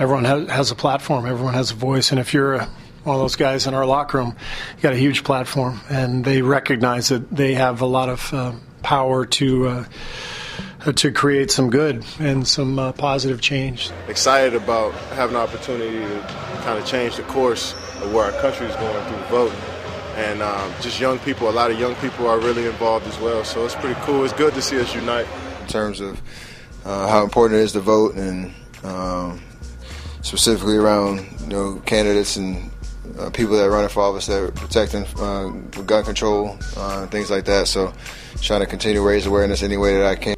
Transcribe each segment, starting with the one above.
Everyone has a platform, everyone has a voice, and if you're a one of those guys in our locker room, you got a huge platform, and they recognize that they have a lot of uh, power to uh, to create some good and some uh, positive change. Excited about having an opportunity to kind of change the course of where our country is going through voting. And um, just young people, a lot of young people are really involved as well. So it's pretty cool. It's good to see us unite. In terms of uh, how important it is to vote and um, specifically around you know candidates and uh, people that are running for office that are protecting uh, gun control, uh, things like that. So, trying to continue to raise awareness any way that I can.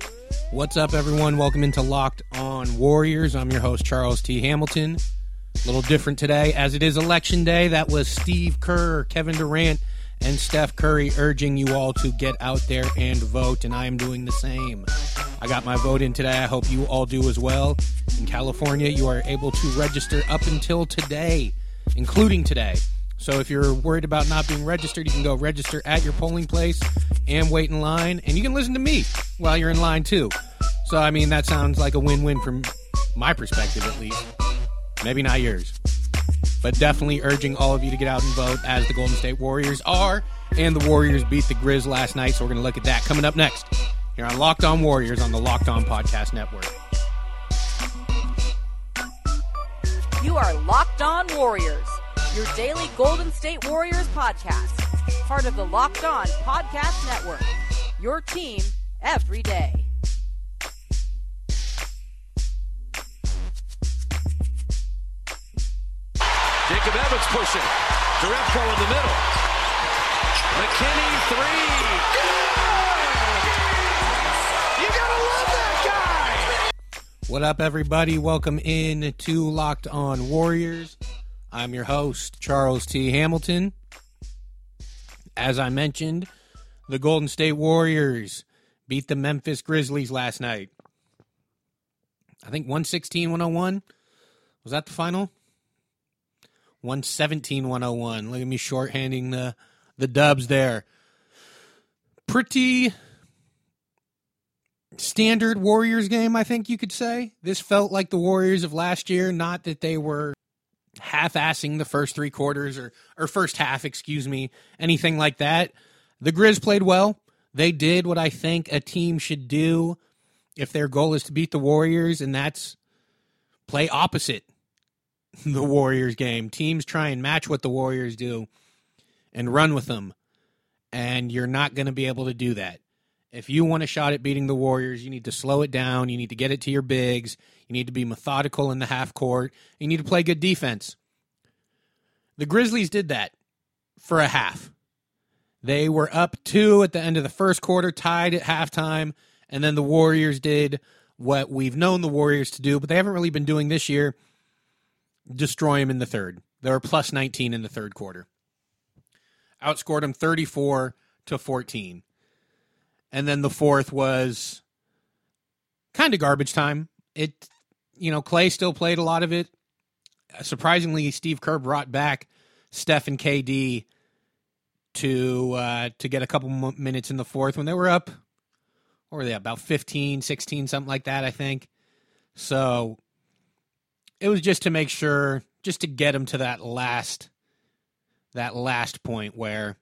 What's up, everyone? Welcome into Locked On Warriors. I'm your host, Charles T. Hamilton. A little different today, as it is election day. That was Steve Kerr, Kevin Durant, and Steph Curry urging you all to get out there and vote, and I am doing the same. I got my vote in today. I hope you all do as well. In California, you are able to register up until today including today. So if you're worried about not being registered, you can go register at your polling place and wait in line. And you can listen to me while you're in line too. So, I mean, that sounds like a win win from my perspective, at least. Maybe not yours. But definitely urging all of you to get out and vote as the Golden State Warriors are. And the Warriors beat the Grizz last night. So we're going to look at that coming up next here on Locked On Warriors on the Locked On Podcast Network. You are Locked On Warriors, your daily Golden State Warriors podcast, part of the Locked On Podcast Network. Your team every day. Pushing. Jerebko in the middle. McKinnie three. You gotta love that guy. What up, everybody? Welcome in to Locked On Warriors. I'm your host, Charles T. Hamilton. As I mentioned, the Golden State Warriors beat the Memphis Grizzlies last night. I think 116 101. Was that the final? 117 101. Look at me shorthanding the, the dubs there. Pretty standard Warriors game, I think you could say. This felt like the Warriors of last year, not that they were half assing the first three quarters or, or first half, excuse me, anything like that. The Grizz played well. They did what I think a team should do if their goal is to beat the Warriors, and that's play opposite the Warriors game. Teams try and match what the Warriors do and run with them, and you're not going to be able to do that. If you want a shot at beating the Warriors, you need to slow it down. You need to get it to your bigs. You need to be methodical in the half court. You need to play good defense. The Grizzlies did that for a half. They were up two at the end of the first quarter, tied at halftime, and then the Warriors did what we've known the Warriors to do, but they haven't really been doing this year destroy them in the third. They were plus 19 in the third quarter. Outscored them 34 to 14. And then the fourth was kind of garbage time. It, you know, Klay still played a lot of it. Surprisingly, Steve Kerr brought back Steph and KD to uh, to get a couple minutes in the fourth when they were up. Or were they about 15, 16, something like that, I think. So it was just to make sure, just to get them to that last that last point where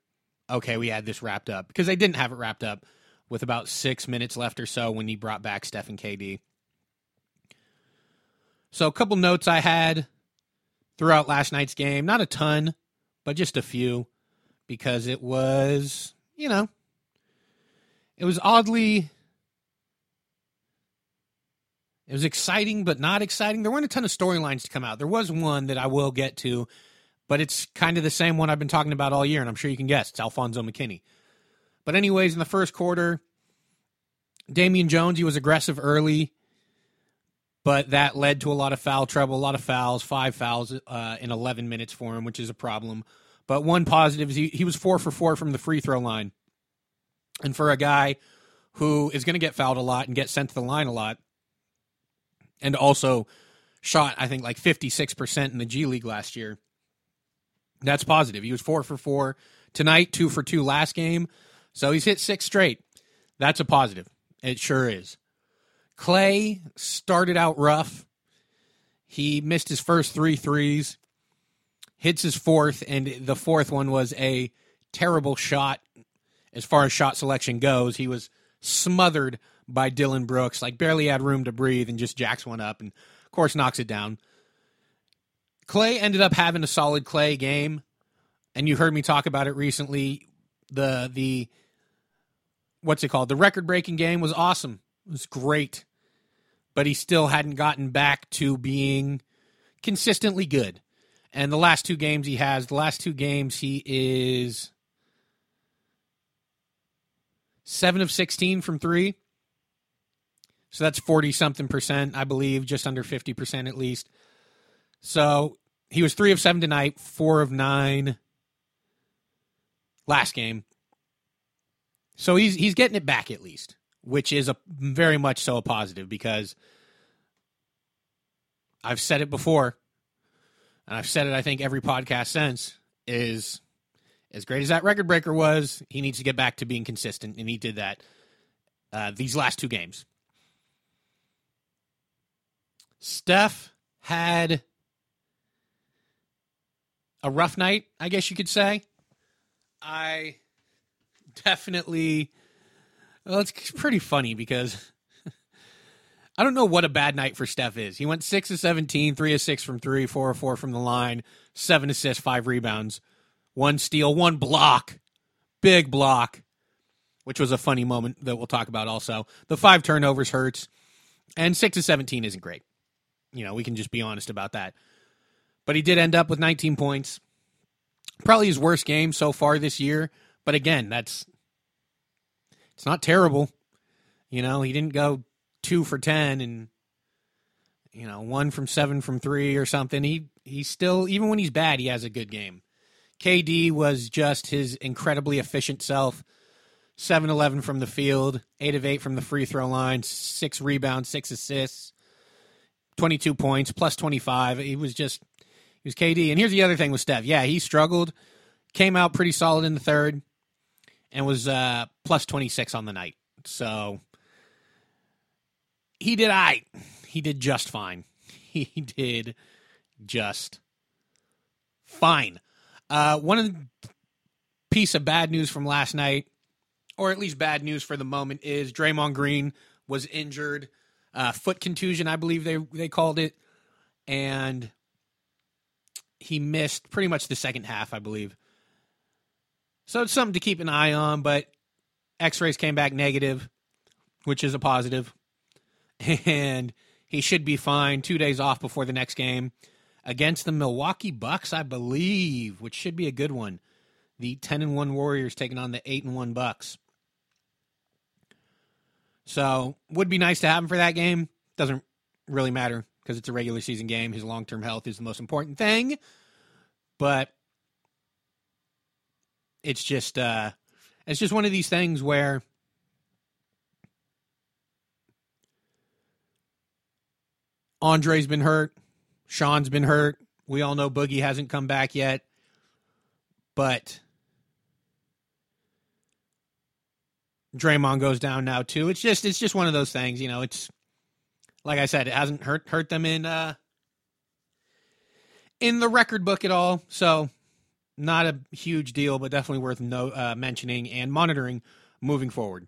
okay, we had this wrapped up because they didn't have it wrapped up with about six minutes left or so when he brought back Steph and KD. So, a couple notes I had throughout last night's game. Not a ton, but just a few because it was, you know, it was oddly. It was exciting, but not exciting. There weren't a ton of storylines to come out. There was one that I will get to, but it's kind of the same one I've been talking about all year, and I'm sure you can guess. It's Alfonzo McKinnie. But anyways, in the first quarter, Damian Jones, he was aggressive early, but that led to a lot of foul trouble, a lot of fouls, five fouls uh, in 11 minutes for him, which is a problem. But one positive is he, he was four for four from the free throw line. And for a guy who is going to get fouled a lot and get sent to the line a lot, and also shot, I think, like 56% in the G League last year, that's positive. He was four for four tonight, two for two last game. So he's hit six straight. That's a positive. It sure is. Klay started out rough. He missed his first three threes, hits his fourth, and the fourth one was a terrible shot as far as shot selection goes. He was smothered by Dillon Brooks, like barely had room to breathe, and just jacks one up and, of course, knocks it down. Klay ended up having a solid Klay game, and you heard me talk about it recently. The the what's it called? The record breaking game was awesome. It was great. But he still hadn't gotten back to being consistently good. And the last two games he has, the last two games he is seven of 16 from three. So that's 40 something percent, I believe, just under 50% at least. So he was three of seven tonight, four of nine last game. So he's he's getting it back at least, which is a very much so a positive because I've said it before, and I've said it I think every podcast since is as great as that record breaker was, he needs to get back to being consistent, and he did that uh, these last two games. Steph had a rough night, I guess you could say. I definitely. Well, it's pretty funny because I don't know what a bad night for Steph is. He went 6 of 17, 3 of 6 from 3, 4 of 4 from the line, 7 assists, 5 rebounds, 1 steal, 1 block. Big block, which was a funny moment that we'll talk about also. The 5 turnovers hurts, and 6 to 17 isn't great. You know, we can just be honest about that. But he did end up with 19 points. Probably his worst game so far this year. But again, that's it's not terrible. You know, he didn't go two for ten and you know one from seven from three or something. He he's still even when he's bad, he has a good game. KD was just his incredibly efficient self. 7 11 from the field, 8 of 8 from the free throw line, 6 rebounds, 6 assists, 22 points, plus 25. He was just, he was KD. And here's the other thing with Steph. Yeah, he struggled, came out pretty solid in the third, and was uh, plus 26 on the night. So he did I. He did just fine. He did just fine. Uh, one piece of bad news from last night, or at least bad news for the moment, is Draymond Green was injured, uh, foot contusion, I believe they they called it, and he missed pretty much the second half, I believe. So it's something to keep an eye on, but X-rays came back negative, which is a positive and he should be fine. Two days off before the next game against the Milwaukee Bucks, I believe, which should be a good one. The ten and one Warriors taking on the eight and one Bucks. So would be nice to have him for that game. Doesn't really matter because it's a regular season game. His long term health is the most important thing. But it's just uh it's just one of these things where Andre's been hurt. Sean's been hurt. We all know Boogie hasn't come back yet. But Draymond goes down now too. It's just it's just one of those things, you know, it's like I said, it hasn't hurt hurt them in uh in the record book at all. So not a huge deal, but definitely worth no, uh, mentioning and monitoring moving forward.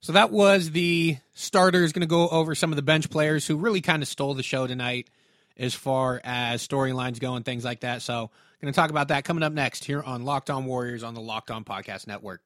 So that was the starters. Going to go over some of the bench players who really kind of stole the show tonight as far as storylines go and things like that. So, going to talk about that coming up next here on Locked On Warriors on the Locked On Podcast Network.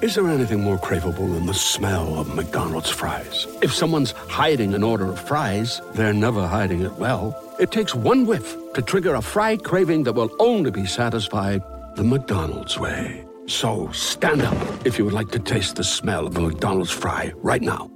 Is there anything more craveable than the smell of McDonald's fries? If someone's hiding an order of fries, they're never hiding it well. It takes one whiff to trigger a fry craving that will only be satisfied the McDonald's way. So stand up if you would like to taste the smell of a McDonald's fry right now.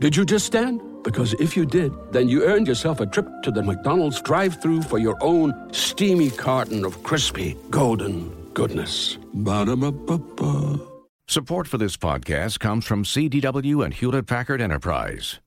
Did you just stand? Because if you did, then you earned yourself a trip to the McDonald's drive through for your own steamy carton of crispy, golden goodness. Ba-da-ba-ba-ba. Support for this podcast comes from CDW and Hewlett Packard Enterprise.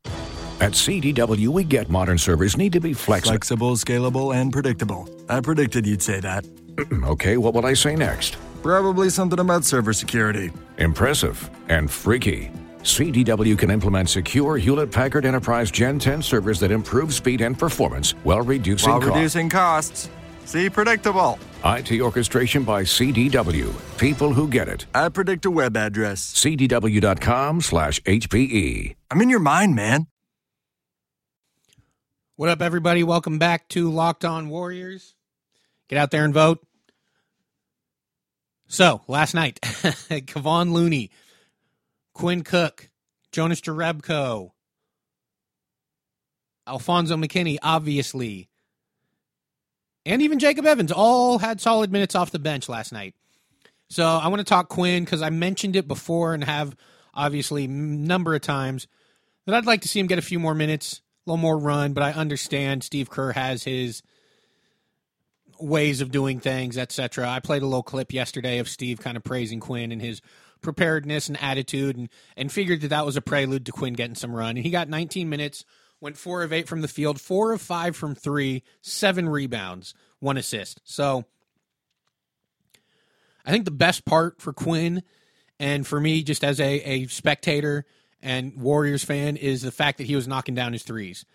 At CDW, we get modern servers need to be flexible. Flexible, scalable, and predictable. I predicted you'd say that. okay, what will I say next? Probably something about server security. Impressive and freaky. CDW can implement secure Hewlett Packard Enterprise Gen 10 servers that improve speed and performance while reducing While costs. reducing costs. See, predictable. IT orchestration by CDW. People who get it. I predict a web address. CDW.com slash. HPE. I'm in your mind, man. What up, everybody? Welcome back to Locked On Warriors. Get out there and vote. So, last night, Kevon Looney, Quinn Cook, Jonas Jerebko, Alfonzo McKinnie, obviously, and even Jacob Evans all had solid minutes off the bench last night. So, I want to talk Quinn because I mentioned it before and have obviously a number of times that I'd like to see him get a few more minutes, a little more run, but I understand Steve Kerr has his ways of doing things, etc. I played a little clip yesterday of Steve kind of praising Quinn and his preparedness and attitude, and and figured that that was a prelude to Quinn getting some run. And he got 19 minutes, went four of eight from the field, four of five from three, seven rebounds, one assist. So I think the best part for Quinn and for me, just as a, a spectator and Warriors fan, is the fact that he was knocking down his threes.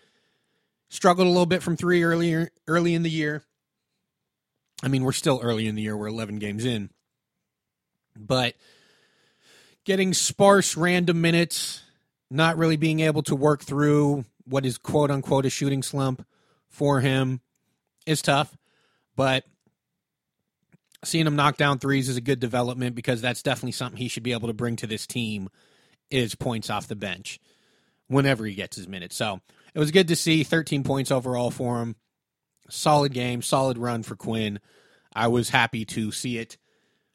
Struggled a little bit from three earlier early in the year. I mean, we're still early in the year. We're 11 games in. But getting sparse, random minutes, not really being able to work through what is quote unquote a shooting slump for him is tough. But seeing him knock down threes is a good development because that's definitely something he should be able to bring to this team is points off the bench whenever he gets his minutes. So it was good to see 13 points overall for him solid game, solid run for Quinn. I was happy to see it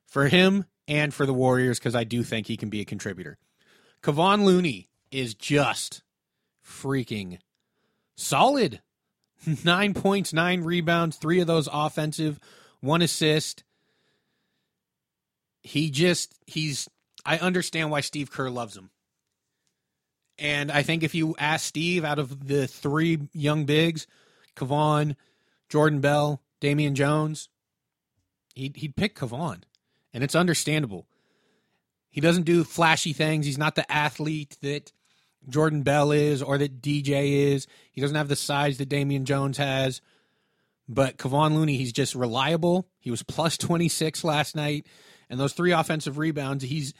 for him and for the Warriors because I do think he can be a contributor. Kevon Looney is just freaking solid. Nine points, nine rebounds, three of those offensive, one assist. He just, he's, I understand why Steve Kerr loves him. And I think if you ask Steve out of the three young bigs, Kevon, Jordan Bell, Damian Jones, he'd, he'd pick Kevon. And it's understandable. He doesn't do flashy things. He's not the athlete that Jordan Bell is or that DJ is. He doesn't have the size that Damian Jones has. But Kevon Looney, he's just reliable. He was plus 26 last night. And those three offensive rebounds, he's.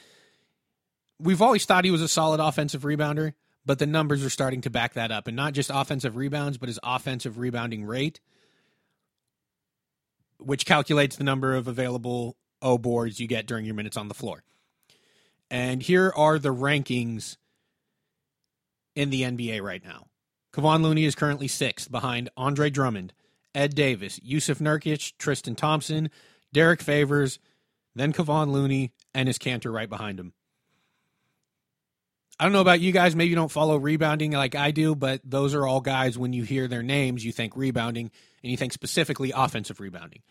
We've always thought he was a solid offensive rebounder, but the numbers are starting to back that up. And not just offensive rebounds, but his offensive rebounding rate, which calculates the number of available O boards you get during your minutes on the floor. And here are the rankings in the NBA right now. Kevon Looney is currently sixth behind Andre Drummond, Ed Davis, Jusuf Nurkic, Tristan Thompson, Derrick Favors, then Kevon Looney, and Enes Kanter right behind him. I don't know about you guys. Maybe you don't follow rebounding like I do, but those are all guys, when you hear their names, you think rebounding and you think specifically offensive rebounding.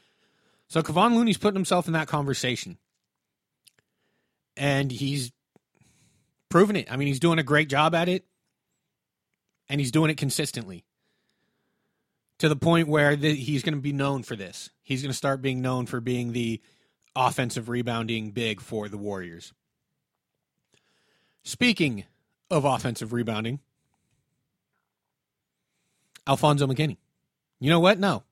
So Kevon Looney's putting himself in that conversation. And he's proven it. I mean, he's doing a great job at it. And he's doing it consistently. To the point where the, he's going to be known for this. He's going to start being known for being the offensive rebounding big for the Warriors. Speaking of offensive rebounding, Alfonzo McKinnie. You know what? No.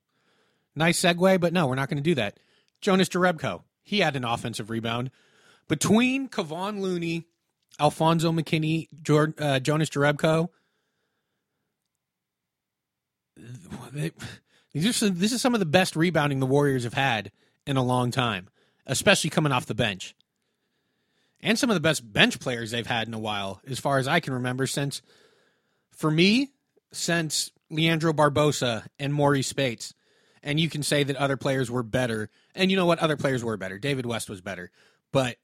Nice segue, but no, we're not going to do that. Jonas Jerebko. He had an offensive rebound. Between Kevon Looney, Alfonzo McKinnie, Jordan, uh, Jonas Jerebko, these are, this is some of the best rebounding the Warriors have had in a long time, especially coming off the bench. And some of the best bench players they've had in a while, as far as I can remember, since, for me, since Leandro Barbosa and Marreese Speights. And you can say that other players were better. And you know what? Other players were better. David West was better. But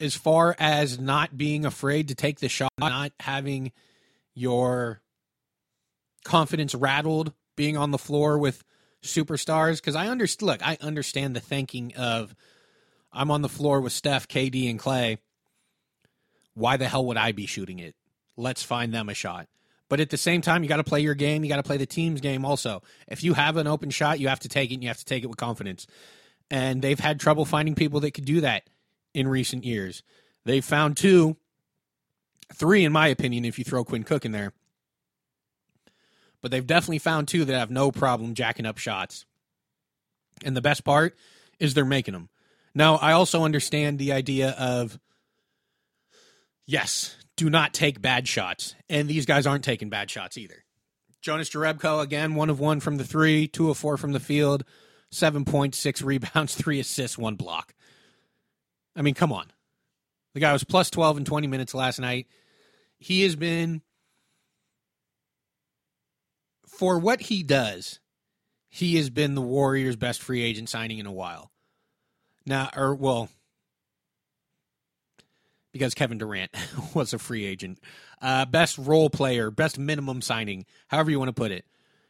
as far as not being afraid to take the shot, not having your confidence rattled being on the floor with superstars because I understand. Look, I understand the thinking of I'm on the floor with Steph, KD, and Klay. Why the hell would I be shooting it? Let's find them a shot. But at the same time, you got to play your game. You got to play the team's game also. If you have an open shot, you have to take it and you have to take it with confidence. And they've had trouble finding people that could do that in recent years. They've found two, three, in my opinion, if you throw Quinn Cook in there. But they've definitely found two that have no problem jacking up shots. And the best part is they're making them. Now, I also understand the idea of yes, do not take bad shots. And these guys aren't taking bad shots either. Jonas Jerebko, again, one of one from the three, two of four from the field, 7.6 rebounds, three assists, one block. I mean, come on. The guy was plus 12 in 20 minutes last night. He has been, for what he does, he has been the Warriors' best free agent signing in a while. Now, or, well, because Kevin Durant was a free agent. Uh, best role player, best minimum signing, however you want to put it,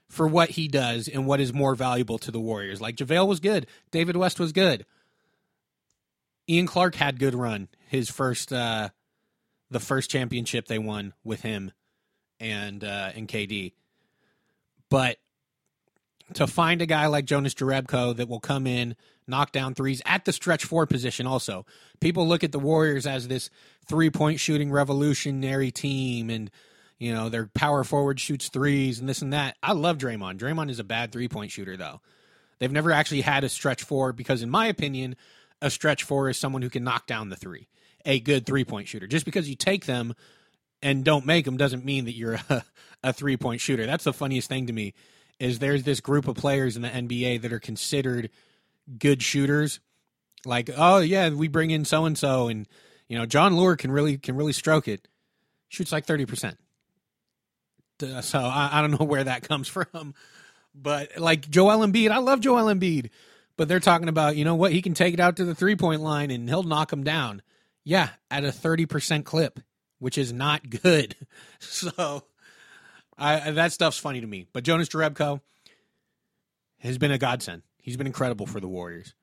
for what he does and what is more valuable to the Warriors. Like JaVale was good, David West was good. Ian Clark had good run. His first, uh, the first championship they won with him and uh, and KD. But to find a guy like Jonas Jerebko that will come in, knock down threes at the stretch four position. Also, people look at the Warriors as this three point shooting revolutionary team, and you know their power forward shoots threes and this and that. I love Draymond. Draymond is a bad three point shooter though. They've never actually had a stretch four because, in my opinion, a stretch four is someone who can knock down the three, a good three point shooter. Just because you take them and don't make them doesn't mean that you're a, a three point shooter. That's the funniest thing to me is there's this group of players in the NBA that are considered good shooters. Like, oh yeah, we bring in so and so, and you know Jon Leuer can really can really stroke it. Shoots like thirty percent. So I, I don't know where that comes from, but like Joel Embiid, I love Joel Embiid, but they're talking about you know what he can take it out to the three point line and he'll knock them down. Yeah, at a thirty percent clip, which is not good. So I, that stuff's funny to me. But Jonas Jerebko has been a godsend. He's been incredible for the Warriors.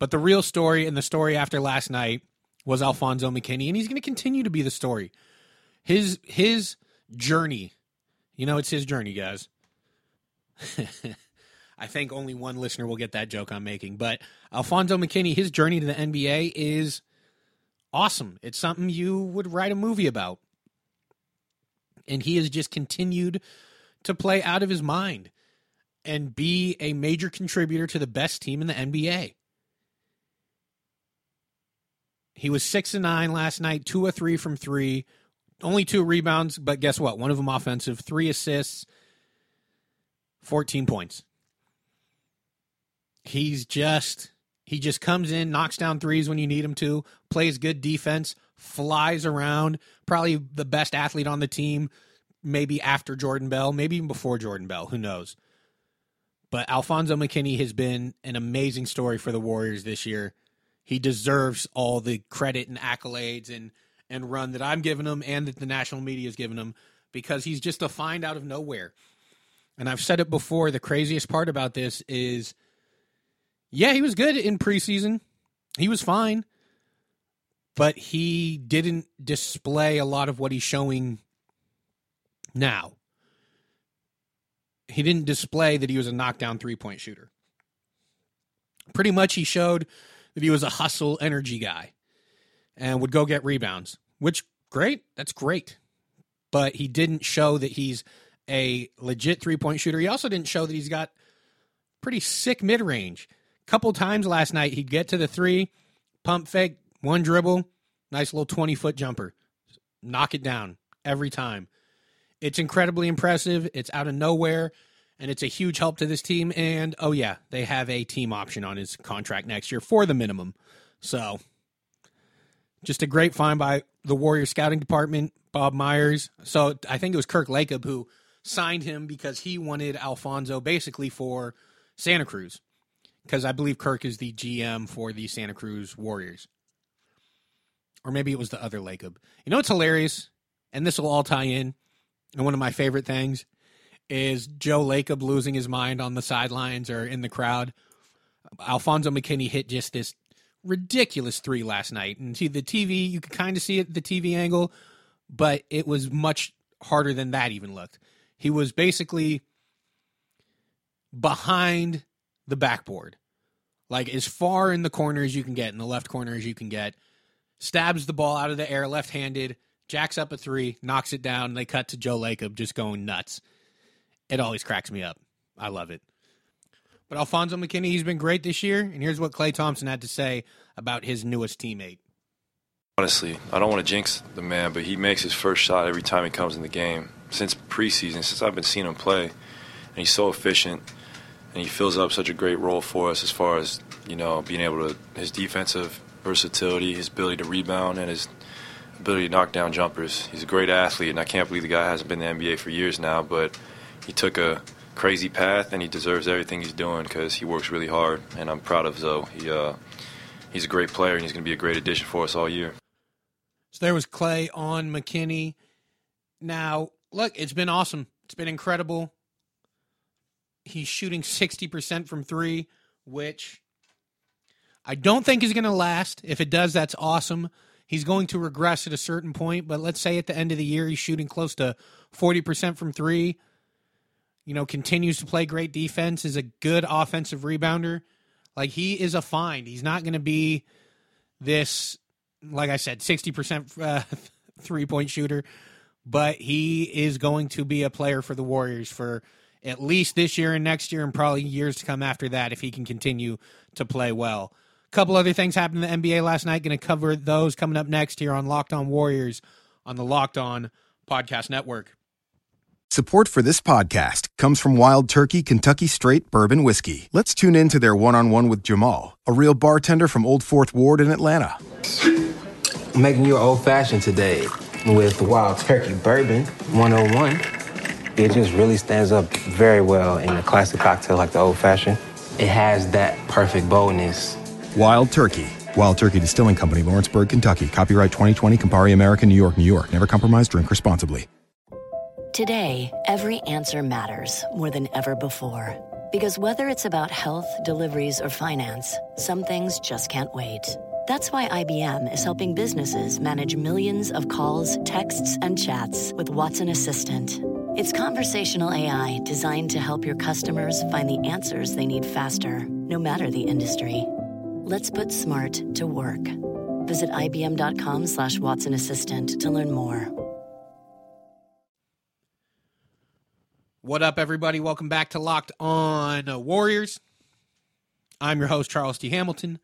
But the real story and the story after last night was Alfonzo McKinnie, and he's going to continue to be the story. His his journey, you know, it's his journey, guys. I think only one listener will get that joke I'm making, but Alfonzo McKinnie, his journey to the NBA is awesome. It's something you would write a movie about and he has just continued to play out of his mind and be a major contributor to the best team in the NBA. He was 6 and 9 last night, 2 or 3 from 3, only 2 rebounds, but guess what? One of them offensive, 3 assists, 14 points. He's just he just comes in, knocks down threes when you need him to, plays good defense, flies around, probably the best athlete on the team, maybe after Jordan Bell, maybe even before Jordan Bell, who knows. But Alfonzo McKinnie has been an amazing story for the Warriors this year. He deserves all the credit and accolades and and run that I'm giving him and that the national media is giving him because he's just a find out of nowhere. And I've said it before, the craziest part about this is yeah, he was good in preseason. He was fine but he didn't display a lot of what he's showing now. He didn't display that he was a knockdown three point shooter. Pretty much, he showed that he was a hustle energy guy and would go get rebounds, which great. That's great. But he didn't show that he's a legit three point shooter. He also didn't show that he's got pretty sick mid range. A Couple times last night, he'd get to the three, pump fake, one dribble, nice little 20 foot jumper. Knock it down every time. It's incredibly impressive. It's out of nowhere, and it's a huge help to this team. And oh, yeah, they have a team option on his contract next year for the minimum. So, just a great find by the Warriors scouting department, Bob Myers. So, I think it was Kirk Lacob who signed him because he wanted Alfonzo basically for Santa Cruz. Because I believe Kirk is the GM for the Santa Cruz Warriors or maybe it was the other Lacob. You know what's hilarious? And this will all tie in. And one of my favorite things is Joe Lacob losing his mind on the sidelines or in the crowd. Alfonzo McKinnie hit just this ridiculous three last night. And see the TV, you could kind of see it the TV angle, but it was much harder than that even looked. He was basically behind the backboard, like as far in the corner as you can get, in the left corner as you can get. Stabs the ball out of the air, left handed, jacks up a three, knocks it down. They cut to Joe Lacob just going nuts. It always cracks me up. I love it. But Alfonzo McKinnie, he's been great this year. And here's what Klay Thompson had to say about his newest teammate. Honestly, I don't want to jinx the man, but he makes his first shot every time he comes in the game. Since preseason, since I've been seeing him play, and he's so efficient, and he fills up such a great role for us as far as you know being able to his defensive versatility, his ability to rebound, and his ability to knock down jumpers. He's a great athlete, and I can't believe the guy hasn't been in the NBA for years now, but he took a crazy path, and he deserves everything he's doing because he works really hard, and I'm proud of Zoe. He, uh, he's a great player, and he's going to be a great addition for us all year. So there was Klay on McKinnie. Now, look, it's been awesome. It's been incredible. He's shooting 60% from three, which I don't think is going to last. If it does, that's awesome. He's going to regress at a certain point, but let's say at the end of the year, he's shooting close to 40% from three you know, continues to play great defense, is a good offensive rebounder. Like he is a find. He's not going to be this, like I said, 60% uh, three point shooter, but he is going to be a player for the Warriors for at least this year and next year and probably years to come after that if he can continue to play well. A couple other things happened in the NBA last night. Going to cover those coming up next here on Locked On Warriors on the Locked On Podcast Network. Support for this podcast comes from Wild Turkey Kentucky Straight Bourbon Whiskey. Let's tune in to their one on one with Jamal, a real bartender from Old Fourth Ward in Atlanta. I'm making you an old fashioned today with Wild Turkey Bourbon 101. It just really stands up very well in a classic cocktail like the old fashioned. It has that perfect boldness. Wild Turkey. Wild Turkey Distilling Company, Lawrenceburg, Kentucky. Copyright 2020, Campari America, New York, New York. Never compromise, drink responsibly. Today, every answer matters more than ever before. Because whether it's about health, deliveries, or finance, some things just can't wait. That's why IBM is helping businesses manage millions of calls, texts, and chats with Watson Assistant. It's conversational AI designed to help your customers find the answers they need faster, no matter the industry. Let's put smart to work. Visit IBM.com slash Watson Assistant to learn more. What up, everybody? Welcome back to Locked On Warriors. I'm your host, Charles T. Hamilton.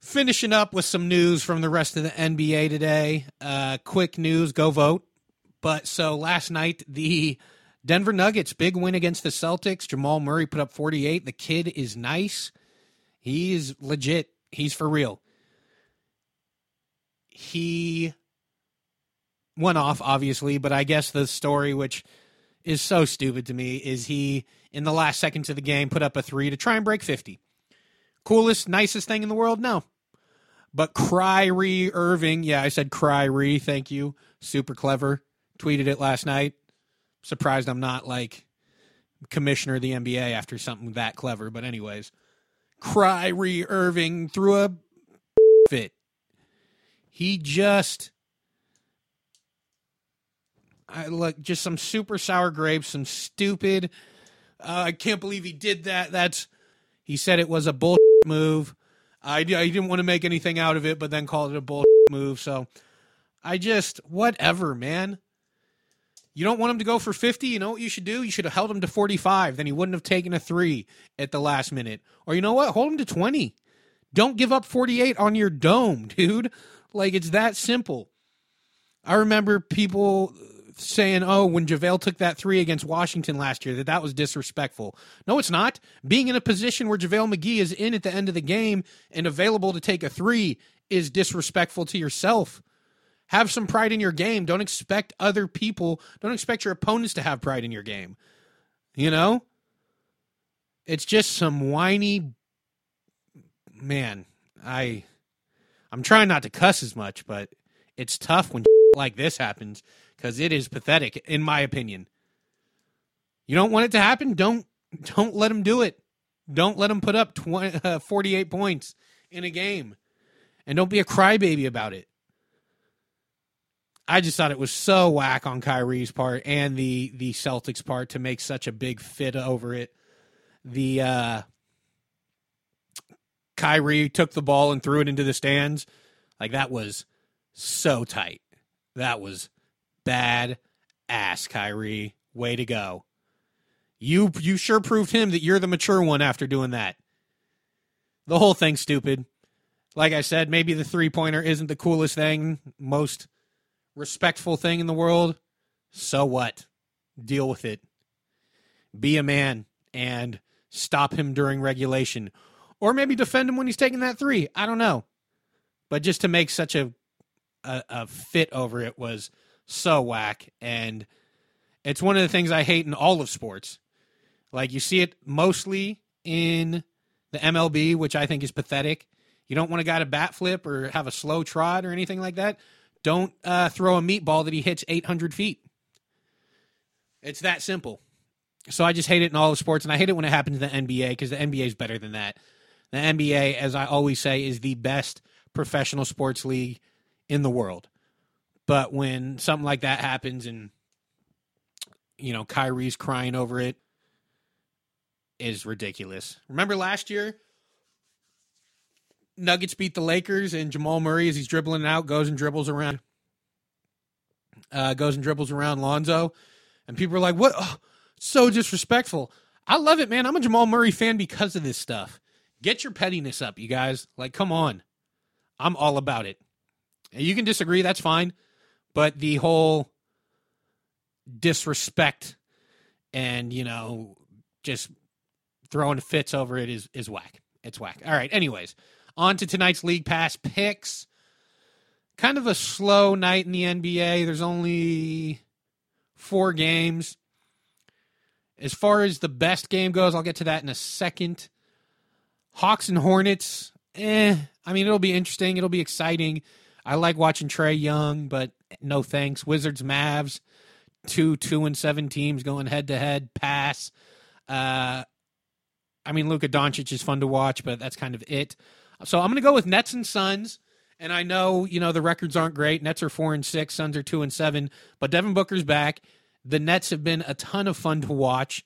Finishing up with some news from the rest of the NBA today. Uh, quick news go vote. But so last night, the Denver Nuggets, big win against the Celtics. Jamal Murray put up 48. The kid is nice. He's legit. He's for real. He went off, obviously, but I guess the story, which is so stupid to me is he in the last seconds of the game put up a three to try and break 50 coolest nicest thing in the world? No. But Kyrie Irving yeah I said Kyrie thank you. Super clever. Tweeted it last night. Surprised I'm not like commissioner of the NBA after something that clever but anyways Kyrie Irving threw a fit he just I look just some super sour grapes, some stupid. Uh, I can't believe he did that. That's he said it was a bull move. I, I didn't want to make anything out of it, but then called it a bull move. So I just whatever, man. You don't want him to go for 50. You know what you should do? You should have held him to 45. Then he wouldn't have taken a three at the last minute. Or you know what? Hold him to 20. Don't give up 48 on your dome, dude. Like it's that simple. I remember people saying, "Oh, when JaVale took that three against Washington last year, that that was disrespectful." No, it's not. Being in a position where JaVale McGee is in at the end of the game and available to take a three is disrespectful to yourself. Have some pride in your game. Don't expect other people. Don't expect your opponents to have pride in your game. You know, it's just some whiny man. I I'm trying not to cuss as much, but it's tough when like this happens because it is pathetic, in my opinion. You don't want it to happen? Don't don't let him do it. Don't let him put up 20, uh, 48 points in a game, and don't be a crybaby about it. I just thought it was so whack on Kyrie's part and the the Celtics part to make such a big fit over it. The uh Kyrie took the ball and threw it into the stands. Like that was so tight. That was bad ass Kyrie. Way to go. You you sure proved him that you're the mature one after doing that. The whole thing's stupid. Like I said, maybe the three pointer isn't the coolest thing, most respectful thing in the world. So what? Deal with it. Be a man and stop him during regulation. Or maybe defend him when he's taking that three. I don't know. But just to make such a a, a fit over it was so whack. And it's one of the things I hate in all of sports. Like you see it mostly in the MLB, which I think is pathetic. You don't want a guy to bat flip or have a slow trot or anything like that. Don't uh, throw a meatball that he hits 800 feet. It's that simple. So I just hate it in all the sports, and I hate it when it happens in the NBA because the NBA is better than that. The NBA, as I always say, is the best professional sports league in the world. But when something like that happens and you know Kyrie's crying over it is ridiculous. Remember last year Nuggets beat the Lakers and Jamal Murray as he's dribbling out goes and dribbles around uh, goes and dribbles around Lonzo and people are like, "What? Oh, so disrespectful." I love it, man. I'm a Jamal Murray fan because of this stuff. Get your pettiness up, you guys. Like, come on. I'm all about it. And you can disagree, that's fine. But the whole disrespect and, you know, just throwing fits over it is is whack. It's whack. All right. Anyways, on to tonight's League Pass picks. Kind of a slow night in the NBA. There's only four games. As far as the best game goes, I'll get to that in a second. Hawks and Hornets, eh. I mean, it'll be interesting. It'll be exciting. I like watching Trae Young, but no thanks. Wizards, Mavs, two two and seven teams going head to head. Pass. Uh, I mean, Luka Doncic is fun to watch, but that's kind of it. So I'm going to go with Nets and Suns. And I know you know the records aren't great. Nets are four and six, Suns are two and seven. But Devin Booker's back. The Nets have been a ton of fun to watch.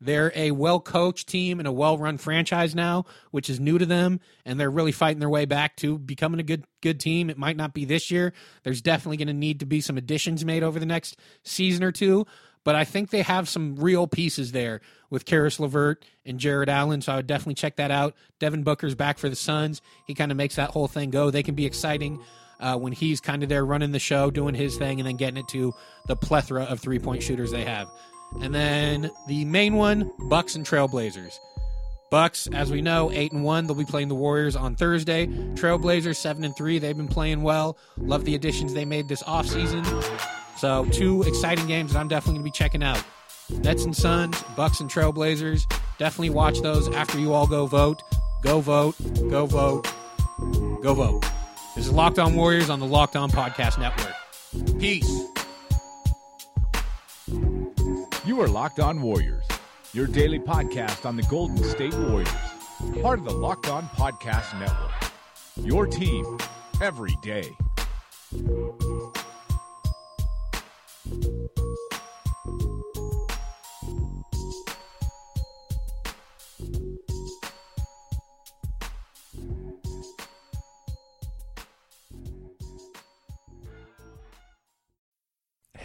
They're a well coached team and a well run franchise now, which is new to them, and they're really fighting their way back to becoming a good good team. It might not be this year. There's definitely going to need to be some additions made over the next season or two, but I think they have some real pieces there with Caris LeVert and Jarrett Allen. So I would definitely check that out. Devin Booker's back for the Suns. He kind of makes that whole thing go. They can be exciting. Uh, when he's kind of there running the show, doing his thing, and then getting it to the plethora of three point shooters they have. And then the main one, Bucks and Trailblazers. Bucks, as we know, eight and one. They'll be playing the Warriors on Thursday. Trailblazers seven and three. They've been playing well. Love the additions they made this offseason. So two exciting games that I'm definitely gonna be checking out. Nets and Suns, Bucks and Trailblazers. Definitely watch those after you all go vote. Go vote. Go vote. Go vote. This is Locked On Warriors on the Locked On Podcast Network. Peace. You are Locked On Warriors, your daily podcast on the Golden State Warriors, part of the Locked On Podcast Network. Your team every day.